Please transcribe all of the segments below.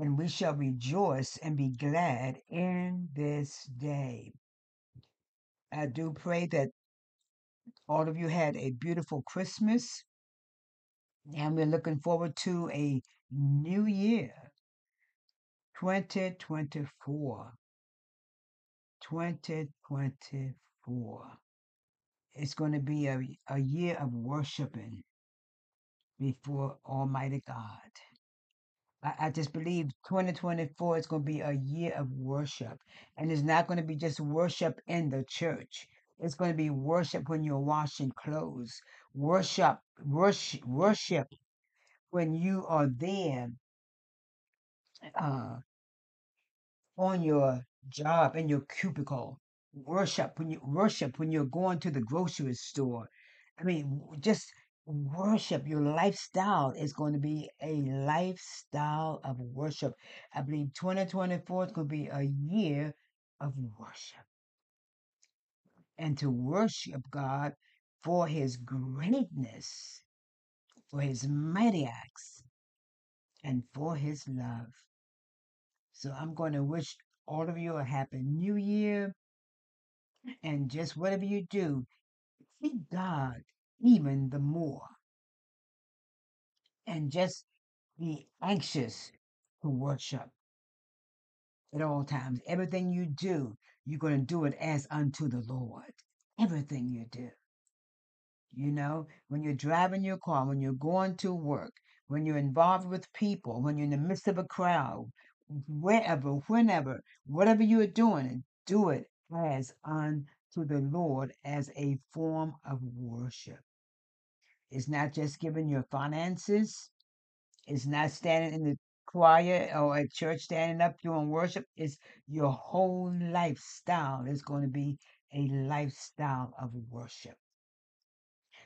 and we shall rejoice and be glad in this day. I do pray that all of you had a beautiful Christmas, and we're looking forward to a new year, 2024. 2024. It's going to be a, a year of worshiping before Almighty God. I, I just believe 2024 is going to be a year of worship. And it's not going to be just worship in the church. It's going to be worship when you're washing clothes. Worship, worship, worship when you are there uh, on your job in your cubicle. Worship when you worship when you're going to the grocery store. I mean, just worship. Your lifestyle is going to be a lifestyle of worship. I believe 2024 is going to be a year of worship and to worship God for his greatness, for his mighty acts, and for his love. So I'm going to wish all of you a happy new year and just whatever you do, seek God even the more and just be anxious to worship at all times. Everything you do, you're going to do it as unto the Lord. Everything you do. You know, when you're driving your car, when you're going to work, when you're involved with people, when you're in the midst of a crowd, wherever, whenever, whatever you're doing, do it as unto the Lord as a form of worship. It's not just giving your finances, it's not standing in the choir or at church standing up doing worship. It's your whole lifestyle is going to be a lifestyle of worship.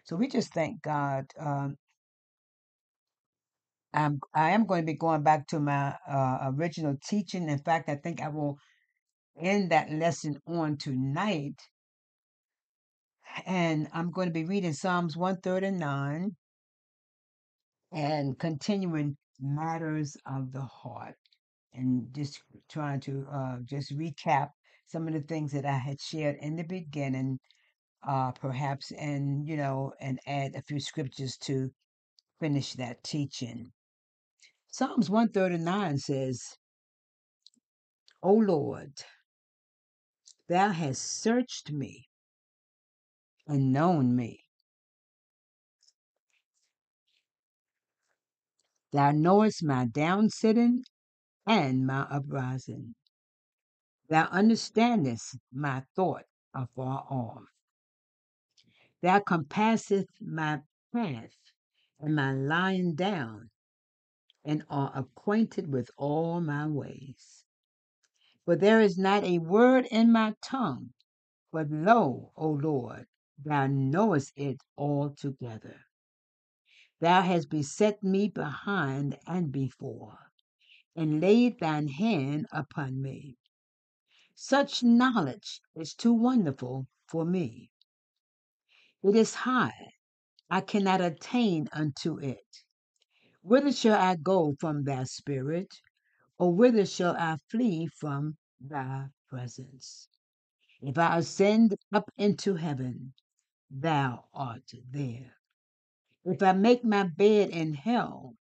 So we just thank God. Um, I'm I am going to be going back to my uh, original teaching. In fact, I think I will end that lesson on tonight, and I'm going to be reading Psalms 139 and continuing matters of the heart, and just trying to uh, just recap some of the things that I had shared in the beginning, uh, perhaps, and you know, and add a few scriptures to finish that teaching. Psalms 139 says, O Lord, thou hast searched me and known me. Thou knowest my down sitting and my uprising. Thou understandest my thought afar off. Thou compassest my path and my lying down, and are acquainted with all my ways. For there is not a word in my tongue, but lo, O Lord, thou knowest it altogether. Thou hast beset me behind and before, and laid thine hand upon me. Such knowledge is too wonderful for me. It is high, I cannot attain unto it. Whither shall I go from thy spirit? Or whither shall I flee from thy presence? If I ascend up into heaven, thou art there. If I make my bed in hell,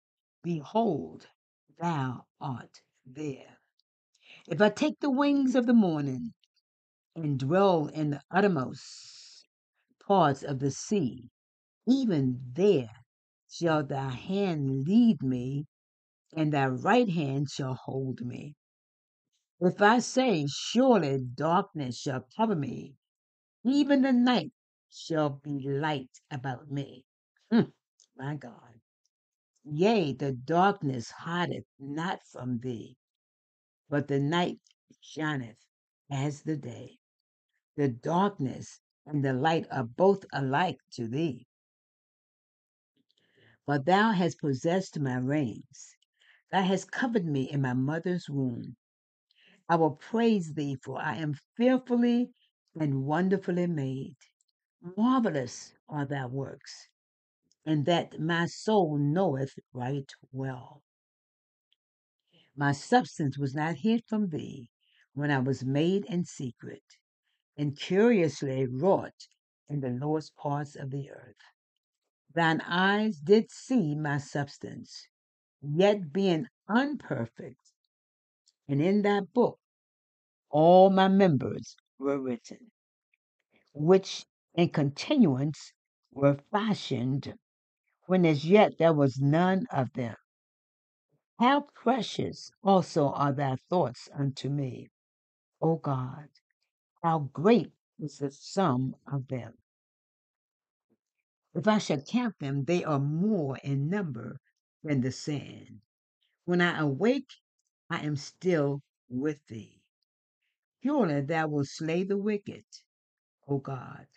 behold, thou art there. If I take the wings of the morning and dwell in the uttermost parts of the sea, even there shall thy hand lead me, and thy right hand shall hold me. If I say, Surely darkness shall cover me, even the night shall be light about me. Hmm, my God. Yea, the darkness hideth not from thee, but the night shineth as the day. The darkness and the light are both alike to thee. For thou hast possessed my reins. Thou hast covered me in my mother's womb. I will praise thee, for I am fearfully and wonderfully made. Marvelous are thy works, and that my soul knoweth right well. My substance was not hid from thee when I was made in secret and curiously wrought in the lowest parts of the earth. Thine eyes did see my substance, yet being unperfect, and in that book all my members were written, which in continuance were fashioned, when as yet there was none of them. How precious also are thy thoughts unto me, O God! How great is the sum of them! If I should count them, they are more in number than the sand. When I awake, I am still with thee. Surely thou wilt slay the wicked, O God.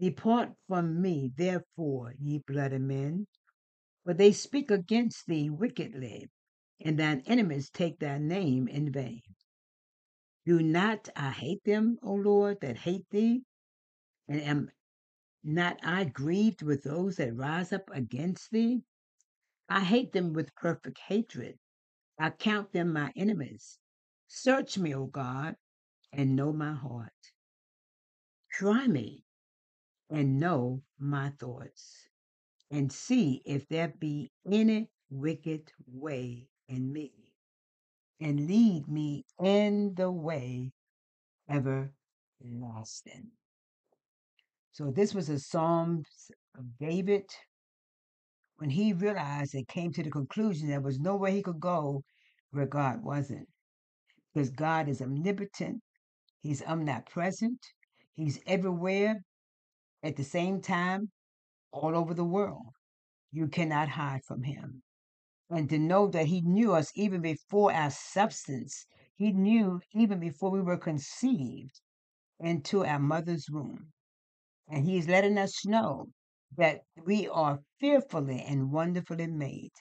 Depart from me, therefore, ye bloody men, for they speak against thee wickedly, and thine enemies take thy name in vain. Do not I hate them, O Lord, that hate thee? And am not I grieved with those that rise up against thee? I hate them with perfect hatred. I count them my enemies. Search me, O God, and know my heart. Try me and know my thoughts, and see if there be any wicked way in me, and lead me in the way everlasting. So this was a Psalm of David when he realized and came to the conclusion there was nowhere he could go where God wasn't. Because God is omnipotent, He's omnipresent, He's everywhere at the same time, all over the world. You cannot hide from Him. And to know that He knew us even before our substance, He knew even before we were conceived into our mother's womb. And He's letting us know that we are fearfully and wonderfully made.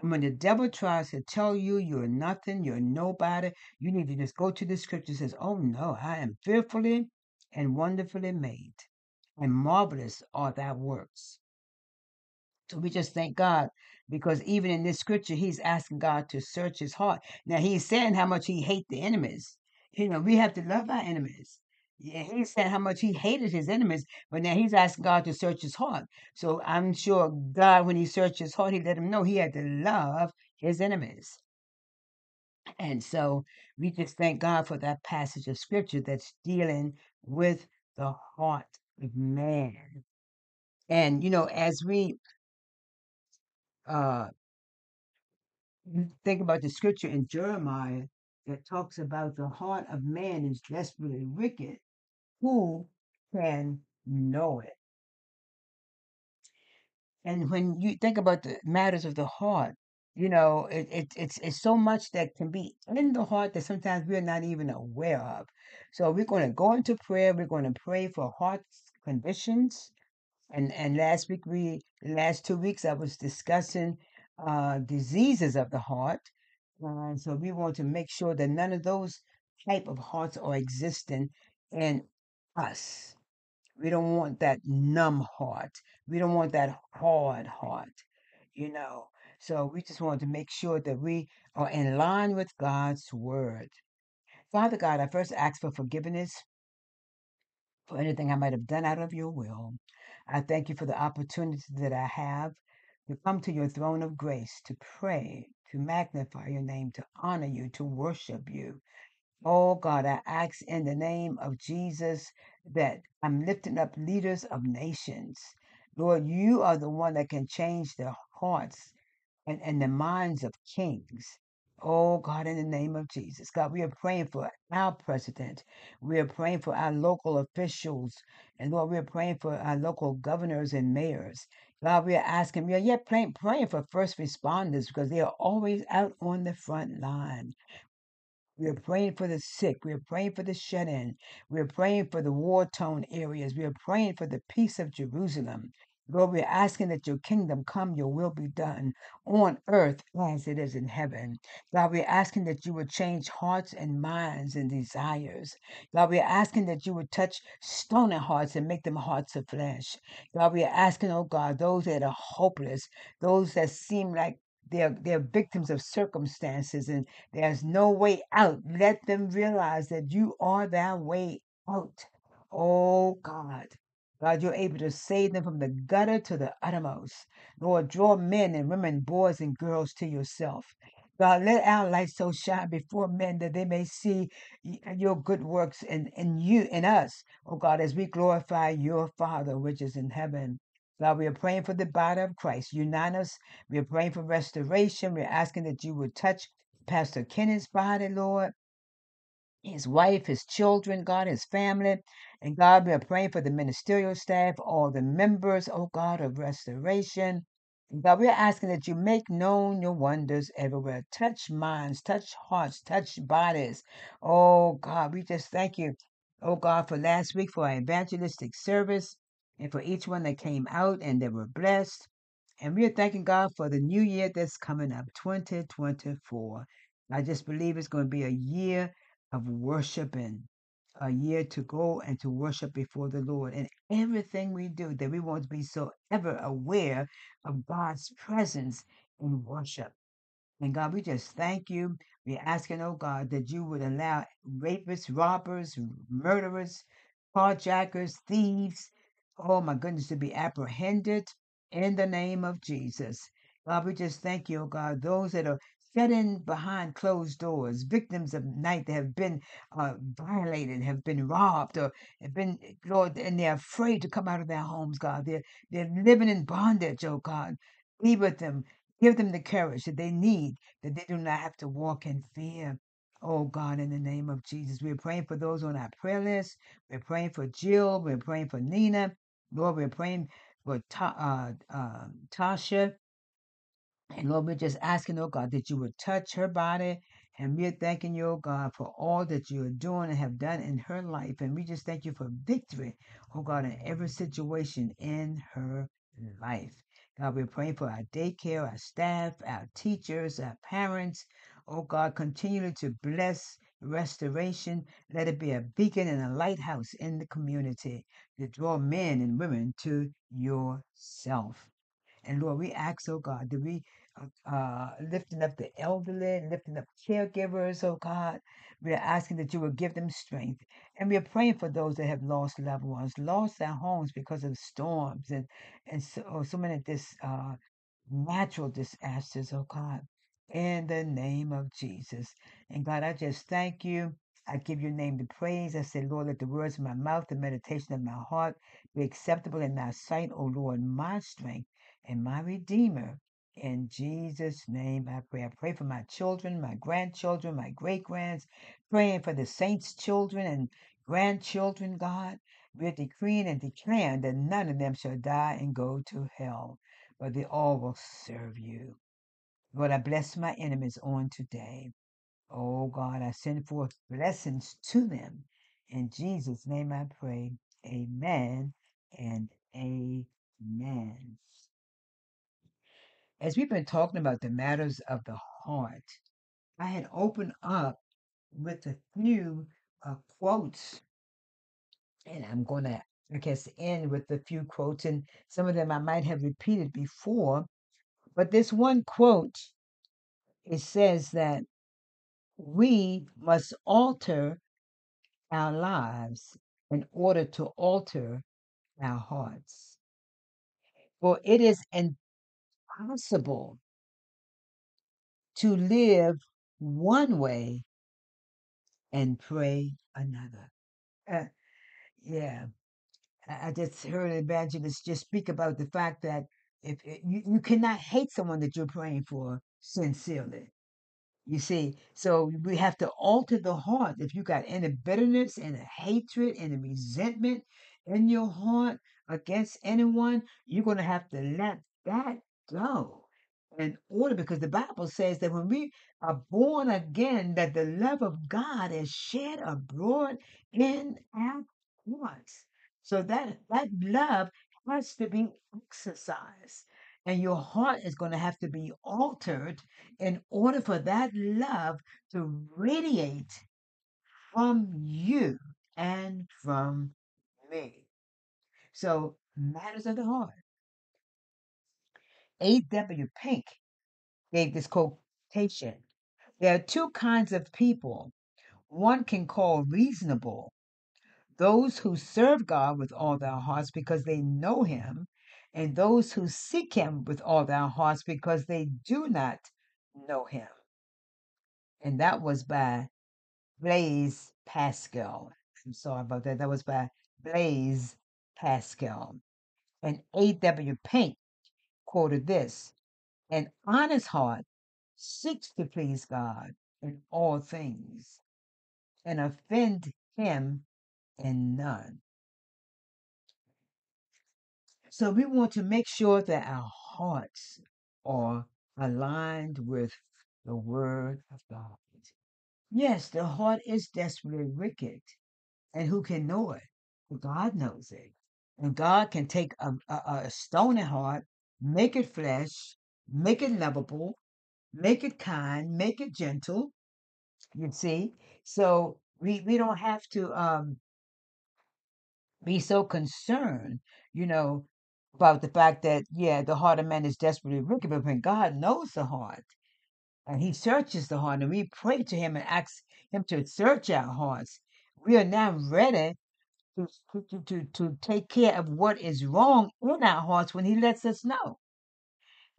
And when the devil tries to tell you you're nothing, you're nobody, you need to just go to the scripture and says, Oh no, I am fearfully and wonderfully made, and marvelous are thy works. So we just thank God because even in this scripture, he's asking God to search his heart. Now he's saying how much he hates the enemies. You know, we have to love our enemies. Yeah, he said how much he hated his enemies, but now he's asking God to search his heart. So I'm sure God, when he searched his heart, he let him know he had to love his enemies. And so we just thank God for that passage of scripture that's dealing with the heart man. And you know, as we uh think about the scripture in Jeremiah that talks about the heart of man is desperately wicked, who can know it? And when you think about the matters of the heart, you know, it, it, it's it's so much that can be in the heart that sometimes we're not even aware of. So we're going to go into prayer. We're going to pray for heart conditions. And and last week we, last two weeks, I was discussing uh, diseases of the heart. And so we want to make sure that none of those type of hearts are existing in us. We don't want that numb heart. We don't want that hard heart, you know. So we just want to make sure that we are in line with God's word. Father God, I first ask for forgiveness for anything I might have done out of your will. I thank you for the opportunity that I have to come to your throne of grace, to pray, to magnify your name, to honor you, to worship you. Oh God, I ask in the name of Jesus that I'm lifting up leaders of nations. Lord, you are the one that can change the hearts and, and the minds of kings. Oh God, in the name of Jesus. God, we are praying for our president. We are praying for our local officials. And Lord, we are praying for our local governors and mayors. God, we are asking, we are yet praying, praying for first responders because they are always out on the front line. We are praying for the sick. We are praying for the shut in. We are praying for the war torn areas. We are praying for the peace of Jerusalem. Lord, we're asking that your kingdom come, your will be done on earth as it is in heaven. God, we're asking that you would change hearts and minds and desires. God, we're asking that you would touch stony hearts and make them hearts of flesh. God, we are asking, oh God, those that are hopeless, those that seem like they're, they're victims of circumstances and there's no way out. Let them realize that you are their way out. Oh God. God, you're able to save them from the gutter to the uttermost. Lord, draw men and women, boys and girls to yourself. God, let our light so shine before men that they may see your good works in, in you, in us, oh God, as we glorify your Father which is in heaven. God, we are praying for the body of Christ. Unite us. We are praying for restoration. We're asking that you would touch Pastor Kenneth's body, Lord his wife, his children, God, his family. And God, we are praying for the ministerial staff, all the members, oh God, of restoration. And God, we are asking that you make known your wonders everywhere. Touch minds, touch hearts, touch bodies. Oh God, we just thank you, oh God, for last week for our evangelistic service and for each one that came out and they were blessed. And we are thanking God for the new year that's coming up, 2024. I just believe it's going to be a year of worshiping, a year to go and to worship before the Lord. And everything we do, that we want to be so ever aware of God's presence in worship. And God, we just thank you. We're asking, oh God, that you would allow rapists, robbers, murderers, carjackers, thieves, oh my goodness, to be apprehended in the name of Jesus. God, we just thank you, oh God, those that are sitting behind closed doors, victims of night that have been uh, violated, have been robbed, or have been, Lord, and they're afraid to come out of their homes, God. They're, they're living in bondage, oh God. Be with them. Give them the courage that they need, that they do not have to walk in fear. Oh God, in the name of Jesus, we're praying for those on our prayer list. We're praying for Jill. We're praying for Nina. Lord, we're praying for Ta- uh, uh, Tasha. And Lord, we're just asking, oh God, that you would touch her body. And we're thanking you, oh God, for all that you are doing and have done in her life. And we just thank you for victory, oh God, in every situation in her life. God, we're praying for our daycare, our staff, our teachers, our parents. Oh God, continue to bless restoration. Let it be a beacon and a lighthouse in the community to draw men and women to yourself. And Lord, we ask, oh God, that we uh, uh, lifting up the elderly, lifting up caregivers, oh God. We are asking that you will give them strength. And we are praying for those that have lost loved ones, lost their homes because of storms and, and so, oh, so many dis, uh, natural disasters, oh God. In the name of Jesus. And God, I just thank you. I give your name the praise. I say, Lord, let the words of my mouth, the meditation of my heart be acceptable in thy sight, O Lord, my strength and my Redeemer. In Jesus' name I pray. I pray for my children, my grandchildren, my great grands, praying for the saints' children and grandchildren, God. We're decreeing and declaring that none of them shall die and go to hell, but they all will serve you. Lord, I bless my enemies on today. Oh God, I send forth blessings to them. In Jesus' name I pray. Amen and amen. As we've been talking about the matters of the heart, I had opened up with a few uh, quotes, and I'm going to, I guess, end with a few quotes, and some of them I might have repeated before. But this one quote, it says that we must alter our lives in order to alter our hearts. For it is impossible to live one way and pray another. Uh, yeah, I just heard an evangelist just speak about the fact that if it, you, you cannot hate someone that you're praying for sincerely. You see, so we have to alter the heart. If you got any bitterness and a hatred and a resentment in your heart against anyone, you're going to have to let that go in order because the Bible says that when we are born again, that the love of God is shed abroad in our hearts. So that that love has to be exercised. And your heart is going to have to be altered in order for that love to radiate from you and from me. So, matters of the heart. A.W. Pink gave this quotation. There are two kinds of people. One can call reasonable those who serve God with all their hearts because they know Him, and those who seek Him with all their hearts because they do not know Him. And that was by Blaise Pascal. I'm sorry about that. That was by Blaise Pascal. And A.W. Pink quoted this An honest heart seeks to please God in all things and offend Him in none. So we want to make sure that our hearts are aligned with the Word of God. Yes, the heart is desperately wicked, and who can know it? God knows it. And God can take a, a, a stony heart, make it flesh, make it lovable, make it kind, make it gentle. You see? So we, we don't have to um, be so concerned, you know, about the fact that, yeah, the heart of man is desperately wicked, but when God knows the heart and he searches the heart and we pray to him and ask him to search our hearts, we are now ready to, to, to, to take care of what is wrong in our hearts when he lets us know.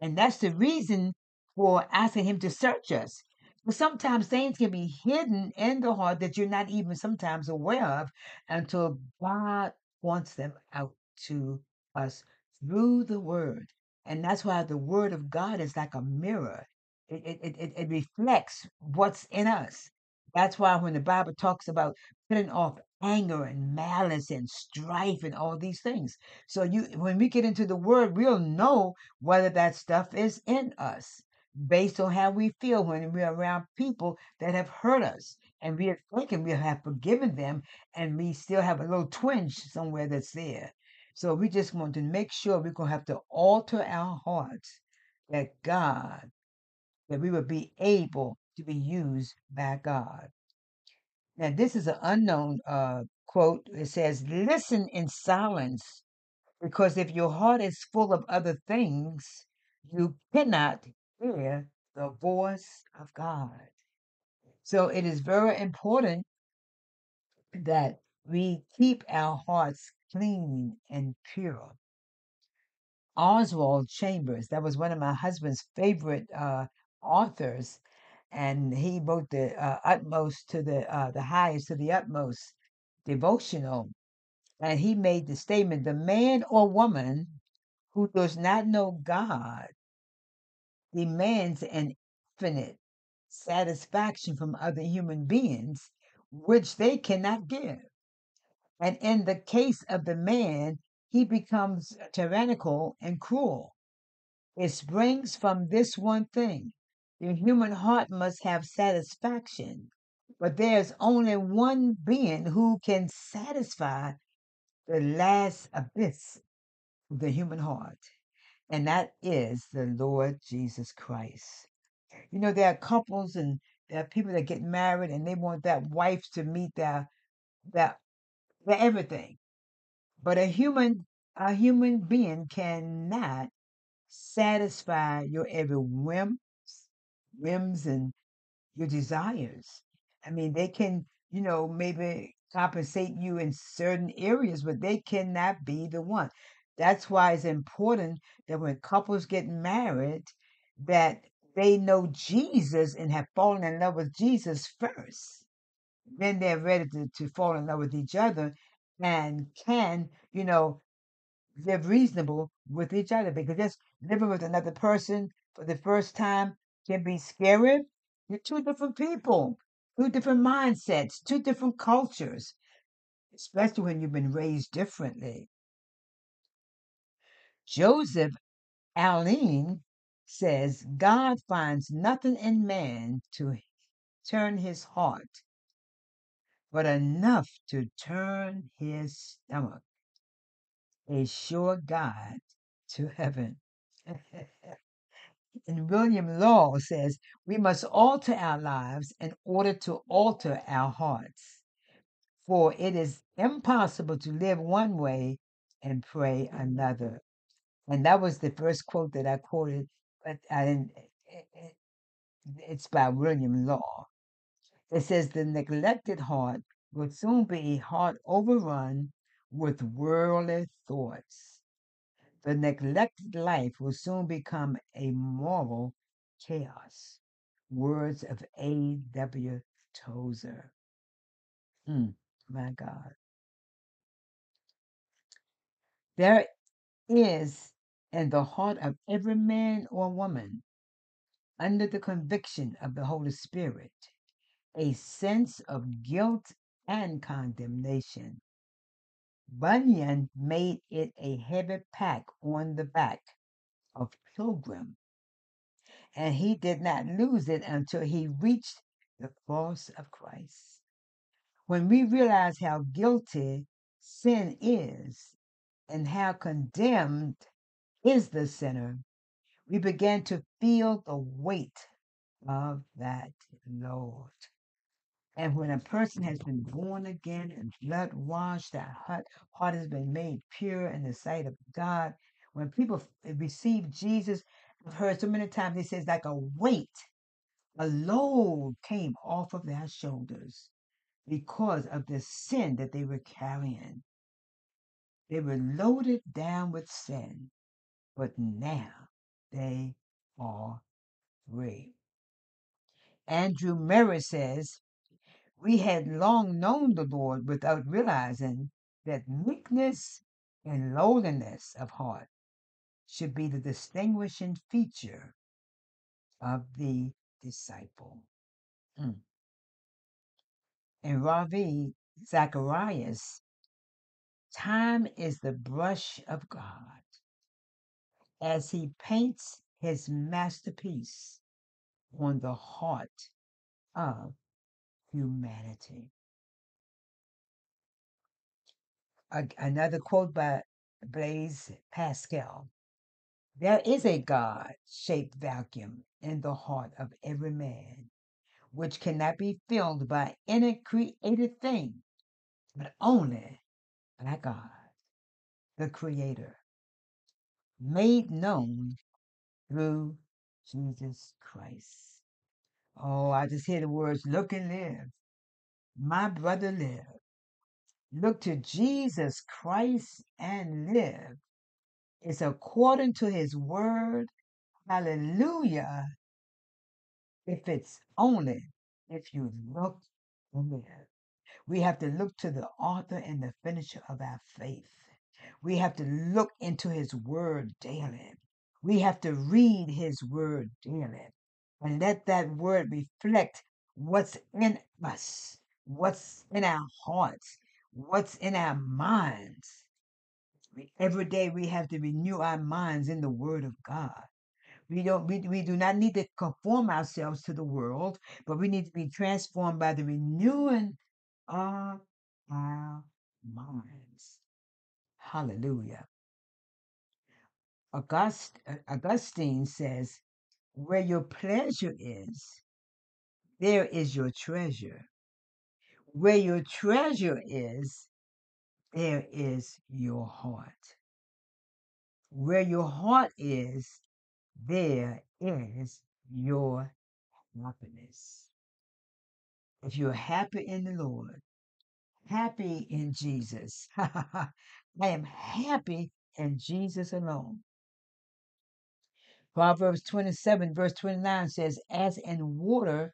And that's the reason for asking him to search us. But sometimes things can be hidden in the heart that you're not even sometimes aware of until God wants them out to us through the word. And that's why the word of God is like a mirror. It, it, it, it it reflects what's in us. That's why when the Bible talks about putting off anger and malice and strife and all these things. So you when we get into the word, we'll know whether that stuff is in us based on how we feel when we're around people that have hurt us and we are thinking we have forgiven them and we still have a little twinge somewhere that's there. So we just want to make sure we're going to have to alter our hearts that God, that we would be able to be used by God. Now, this is an unknown uh, quote. It says, Listen in silence, because if your heart is full of other things, you cannot hear the voice of God. So it is very important that we keep our hearts clean and pure. Oswald Chambers, that was one of my husband's favorite uh, authors, and he wrote the uh, utmost to the uh, the highest to the utmost devotional, and he made the statement: the man or woman who does not know God demands an infinite satisfaction from other human beings, which they cannot give. And in the case of the man, he becomes tyrannical and cruel. It springs from this one thing the human heart must have satisfaction, but there's only one being who can satisfy the last abyss of the human heart, and that is the Lord Jesus Christ. You know, there are couples and there are people that get married and they want that wife to meet their their, their everything. But a human a human being cannot satisfy your every whim, whims and your desires. I mean, they can, you know, maybe compensate you in certain areas, but they cannot be the one. That's why it's important that when couples get married, that they know Jesus and have fallen in love with Jesus first. Then they're ready to, to fall in love with each other and can, you know, live reasonable with each other because just living with another person for the first time can be scary. You're two different people, two different mindsets, two different cultures, especially when you've been raised differently. Joseph Alleine says God finds nothing in man to turn his heart, but enough to turn his stomach, a sure guide to heaven. and William Law says we must alter our lives in order to alter our hearts, for it is impossible to live one way and pray another. And that was the first quote that I quoted, but I didn't. it- it- It's by William Law. It says the neglected heart will soon be a heart overrun with worldly thoughts. The neglected life will soon become a moral chaos. Words of A.W. Tozer. Mm, my God. There is in the heart of every man or woman, under the conviction of the Holy Spirit, a sense of guilt and condemnation. Bunyan made it a heavy pack on the back of Pilgrim, and he did not lose it until he reached the cross of Christ. When we realize how guilty sin is and how condemned is the sinner, we begin to feel the weight of that load. And when a person has been born again and blood washed, that heart, heart has been made pure in the sight of God. When people f- eh, receive Jesus, I've heard so many times they says like a weight, a load came off of their shoulders because of the sin that they were carrying. They were loaded down with sin, but now they are free. Andrew Murray says, We had long known the Lord without realizing that meekness and lowliness of heart should be the distinguishing feature of the disciple. Mm. In Ravi Zacharias, time is the brush of God as he paints his masterpiece on the heart of humanity. Another quote by Blaise Pascal There is a God shaped vacuum in the heart of every man, which cannot be filled by any created thing, but only by God, the Creator, made known through Jesus Christ. Oh, I just hear the words look and live. My brother, live. Look to Jesus Christ and live. It's according to his word. Hallelujah. If it's only if you look and live. We have to look to the author and the finisher of our faith. We have to look into his word daily. We have to read his word daily and let that word reflect what's in us, what's in our hearts, what's in our minds. Every day we have to renew our minds in the word of God. We don't we, we do not need to conform ourselves to the world, but we need to be transformed by the renewing of our minds. Hallelujah. August, Augustine says, Where your pleasure is, there is your treasure. Where your treasure is, there is your heart. Where your heart is, there is your happiness. If you're happy in the Lord, happy in Jesus, I am happy in Jesus alone. Proverbs 27, verse 29 says, As in water,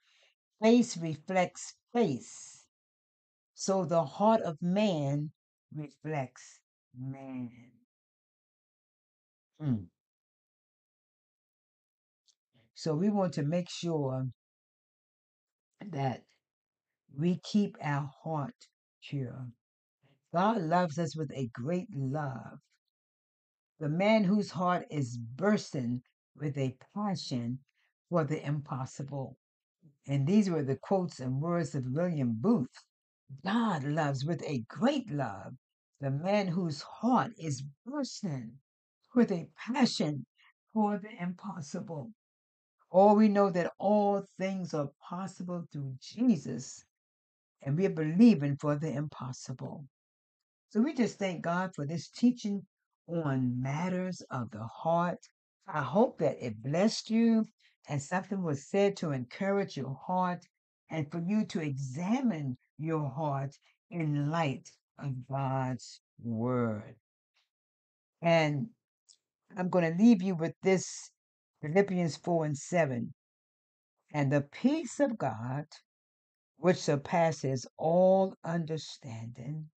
face reflects face, so the heart of man reflects man. Mm. So we want to make sure that we keep our heart pure. God loves us with a great love. The man whose heart is bursting with a passion for the impossible. And these were the quotes and words of William Booth. God loves with a great love the man whose heart is bursting with a passion for the impossible. Or we know that all things are possible through Jesus, and we're believing for the impossible. So we just thank God for this teaching on matters of the heart. I hope that it blessed you and something was said to encourage your heart and for you to examine your heart in light of God's word. And I'm going to leave you with this Philippians 4 and 7. And the peace of God, which surpasses all understanding,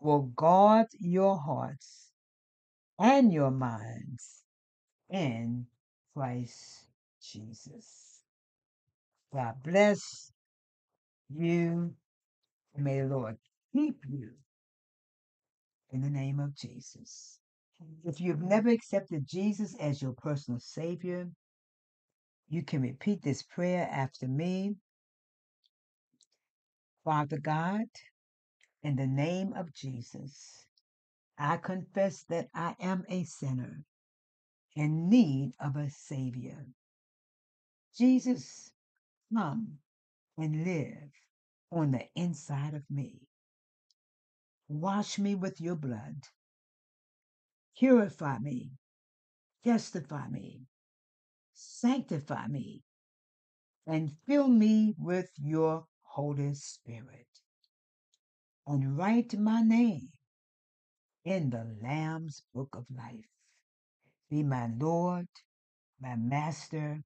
will guard your hearts and your minds in Christ Jesus. God bless you. May the Lord keep you in the name of Jesus. If you've never accepted Jesus as your personal Savior, you can repeat this prayer after me. Father God, in the name of Jesus, I confess that I am a sinner in need of a Savior. Jesus, come and live on the inside of me. Wash me with your blood. Purify me. Justify me. Sanctify me. And fill me with your Holy Spirit. And write my name in the Lamb's Book of Life. Be my Lord, my Master,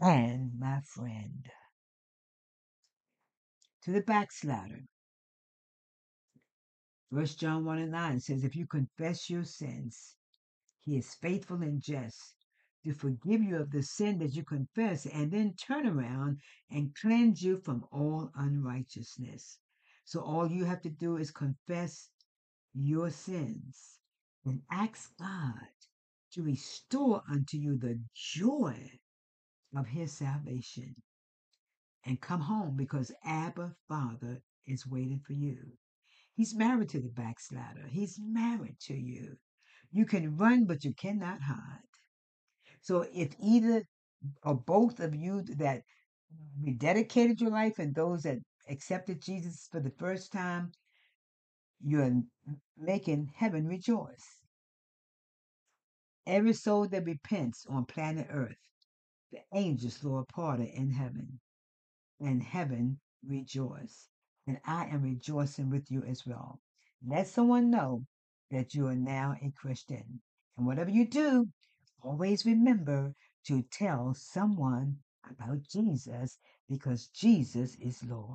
and my friend. To the backslider, First John 1 and 9 says, If you confess your sins, he is faithful and just to forgive you of the sin that you confess and then turn around and cleanse you from all unrighteousness. So all you have to do is confess your sins and ask God to restore unto you the joy of his salvation and come home because Abba Father is waiting for you. He's married to the backslider. He's married to you. You can run, but you cannot hide. So if either or both of you that rededicated your life and those that accepted Jesus for the first time, you're making heaven rejoice. Every soul that repents on planet Earth, the angels throw a party in heaven, and heaven rejoice. And I am rejoicing with you as well. Let someone know that you are now a Christian. And whatever you do, always remember to tell someone about Jesus because Jesus is Lord.